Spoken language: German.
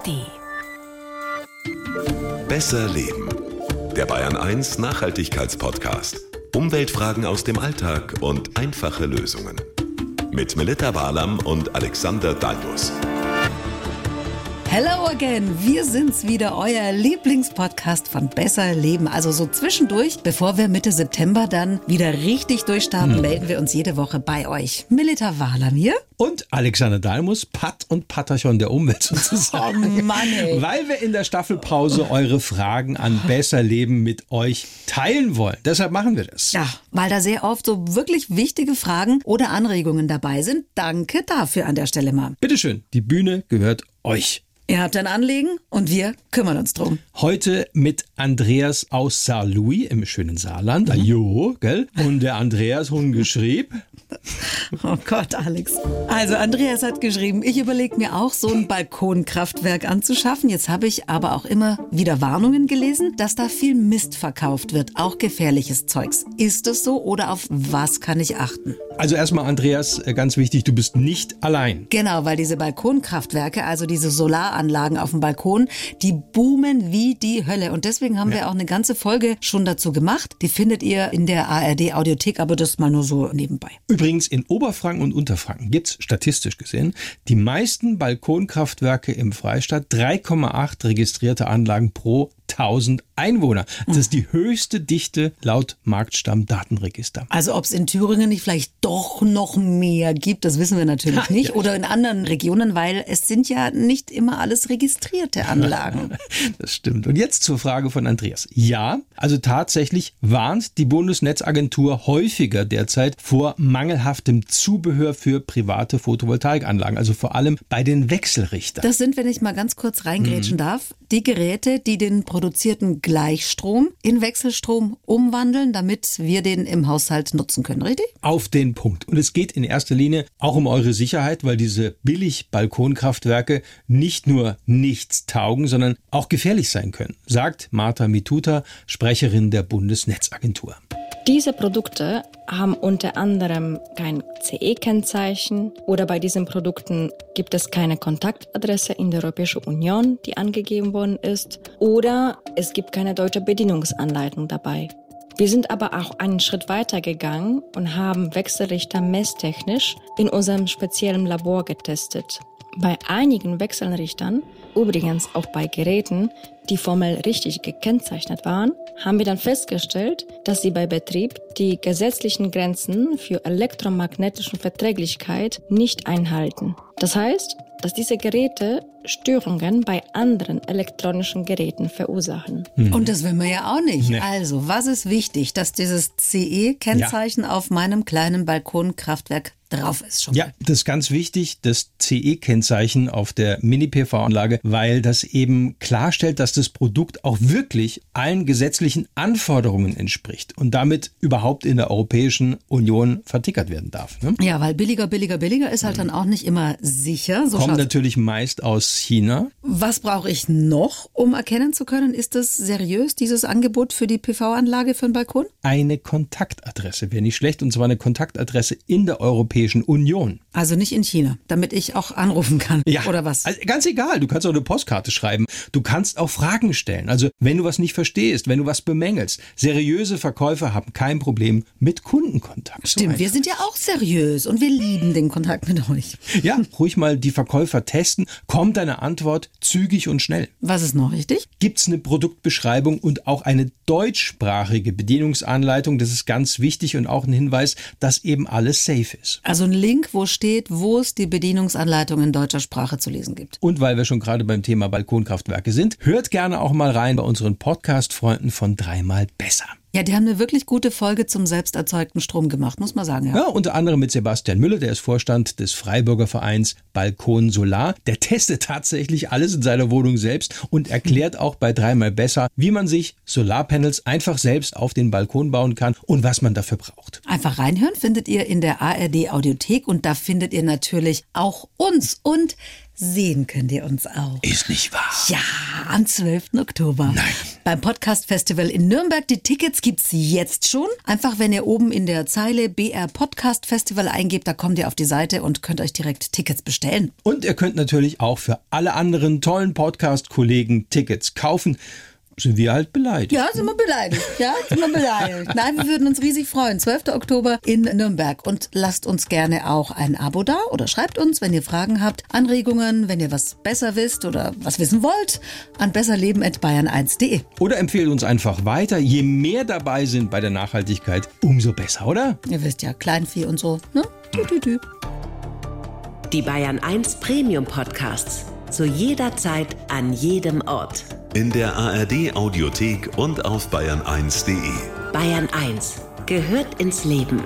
ARD. Besser Leben. Der Bayern 1 Nachhaltigkeitspodcast. Umweltfragen aus dem Alltag und einfache Lösungen. Mit Melita Walam und Alexander Dalmus. Hello again, wir sind's wieder, euer Lieblingspodcast von Besser Leben. Also so zwischendurch, bevor wir Mitte September dann wieder richtig durchstarten, hm. melden wir uns jede Woche bei euch. Milita Wahler hier. Und Alexander Dalmus, Pat und Patachon der Umwelt sozusagen. Oh Mann, ey. Weil wir in der Staffelpause eure Fragen an Besser Leben mit euch teilen wollen. Deshalb machen wir das. Ja, weil da sehr oft so wirklich wichtige Fragen oder Anregungen dabei sind. Danke dafür an der Stelle mal. Bitteschön, die Bühne gehört euch. Ihr habt ein Anliegen und wir kümmern uns drum. Heute mit Andreas aus Saarlouis im schönen Saarland. Mhm. Jo, gell? Und der Andreas Hund geschrieben. Oh Gott, Alex. Also Andreas hat geschrieben, ich überlege mir auch so ein Balkonkraftwerk anzuschaffen. Jetzt habe ich aber auch immer wieder Warnungen gelesen, dass da viel Mist verkauft wird, auch gefährliches Zeugs. Ist es so oder auf was kann ich achten? Also erstmal Andreas, äh, ganz wichtig, du bist nicht allein. Genau, weil diese Balkonkraftwerke, also diese Solaranlagen auf dem Balkon, die boomen wie die Hölle. Und deswegen haben ja. wir auch eine ganze Folge schon dazu gemacht. Die findet ihr in der ARD Audiothek, aber das mal nur so nebenbei. Übrigens in Oberfranken und Unterfranken gibt es statistisch gesehen die meisten Balkonkraftwerke im Freistaat, 3,8 registrierte Anlagen pro 1000 Einwohner. Das ist die höchste Dichte laut Marktstammdatenregister. Also ob es in Thüringen nicht vielleicht doch noch mehr gibt, das wissen wir natürlich nicht. Ja. Oder in anderen Regionen, weil es sind ja nicht immer alles registrierte Anlagen. Das stimmt. Und jetzt zur Frage von Andreas. Ja, also tatsächlich warnt die Bundesnetzagentur häufiger derzeit vor mangelhaftem Zubehör für private Photovoltaikanlagen, also vor allem bei den Wechselrichtern. Das sind, wenn ich mal ganz kurz reingrätschen mhm. darf, die Geräte, die den produzierten Gleichstrom in Wechselstrom umwandeln, damit wir den im Haushalt nutzen können, richtig? Auf den Punkt. Und es geht in erster Linie auch um eure Sicherheit, weil diese Billig-Balkonkraftwerke nicht nur nichts taugen, sondern auch gefährlich sein können, sagt Martha Mituta, Sprecherin der Bundesnetzagentur. Diese Produkte haben unter anderem kein CE-Kennzeichen oder bei diesen Produkten gibt es keine Kontaktadresse in der Europäischen Union, die angegeben worden ist, oder es gibt keine deutsche Bedienungsanleitung dabei. Wir sind aber auch einen Schritt weiter gegangen und haben Wechselrichter messtechnisch in unserem speziellen Labor getestet. Bei einigen Wechselrichtern, übrigens auch bei Geräten, die formell richtig gekennzeichnet waren, haben wir dann festgestellt, dass sie bei Betrieb die gesetzlichen Grenzen für elektromagnetische Verträglichkeit nicht einhalten. Das heißt, dass diese Geräte Störungen bei anderen elektronischen Geräten verursachen. Mhm. Und das will man ja auch nicht. Nee. Also, was ist wichtig, dass dieses CE-Kennzeichen ja. auf meinem kleinen Balkonkraftwerk drauf ist schon. Ja, das ist ganz wichtig, das CE-Kennzeichen auf der Mini-PV-Anlage, weil das eben klarstellt, dass das Produkt auch wirklich allen gesetzlichen Anforderungen entspricht und damit überhaupt in der Europäischen Union vertickert werden darf. Ne? Ja, weil billiger, billiger, billiger ist halt dann auch nicht immer sicher. So Kommt natürlich meist aus China. Was brauche ich noch, um erkennen zu können, ist das seriös, dieses Angebot für die PV-Anlage für den Balkon? Eine Kontaktadresse wäre nicht schlecht und zwar eine Kontaktadresse in der Europäischen Union. Also nicht in China, damit ich auch anrufen kann. Ja, oder was? Also ganz egal, du kannst auch eine Postkarte schreiben. Du kannst auch Fragen stellen. Also wenn du was nicht verstehst, wenn du was bemängelst. Seriöse Verkäufer haben kein Problem mit Kundenkontakt. Stimmt, so wir sind ja auch seriös und wir lieben den Kontakt mit euch. Ja, ruhig mal die Verkäufer testen. Kommt deine Antwort zügig und schnell. Was ist noch wichtig? Gibt's eine Produktbeschreibung und auch eine deutschsprachige Bedienungsanleitung. Das ist ganz wichtig und auch ein Hinweis, dass eben alles safe ist. Also ein Link, wo steht, wo es die Bedienungsanleitung in deutscher Sprache zu lesen gibt. Und weil wir schon gerade beim Thema Balkonkraftwerke sind, hört gerne auch mal rein bei unseren Podcast-Freunden von dreimal besser. Ja, die haben eine wirklich gute Folge zum selbst erzeugten Strom gemacht, muss man sagen. Ja. ja, unter anderem mit Sebastian Müller, der ist Vorstand des Freiburger Vereins Balkon Solar. Der testet tatsächlich alles in seiner Wohnung selbst und erklärt auch bei dreimal besser, wie man sich Solarpanels einfach selbst auf den Balkon bauen kann und was man dafür braucht. Einfach reinhören findet ihr in der ARD Audiothek und da findet ihr natürlich auch uns und Sehen könnt ihr uns auch. Ist nicht wahr. Ja, am 12. Oktober. Nein. Beim Podcast Festival in Nürnberg. Die Tickets gibt's jetzt schon. Einfach, wenn ihr oben in der Zeile BR Podcast Festival eingebt, da kommt ihr auf die Seite und könnt euch direkt Tickets bestellen. Und ihr könnt natürlich auch für alle anderen tollen Podcast-Kollegen Tickets kaufen. Sind wir halt beleidigt. Ja, sind wir beleidigt. Ja, sind wir beleidigt. Nein, wir würden uns riesig freuen. 12. Oktober in Nürnberg. Und lasst uns gerne auch ein Abo da oder schreibt uns, wenn ihr Fragen habt, Anregungen, wenn ihr was besser wisst oder was wissen wollt, an besserleben.bayern1.de. Oder empfehlt uns einfach weiter. Je mehr dabei sind bei der Nachhaltigkeit, umso besser, oder? Ihr wisst ja, Kleinvieh und so. Ne? Tü, tü, tü. Die Bayern 1 Premium Podcasts. Zu jeder Zeit, an jedem Ort. In der ARD Audiothek und auf bayern1.de. Bayern 1 gehört ins Leben.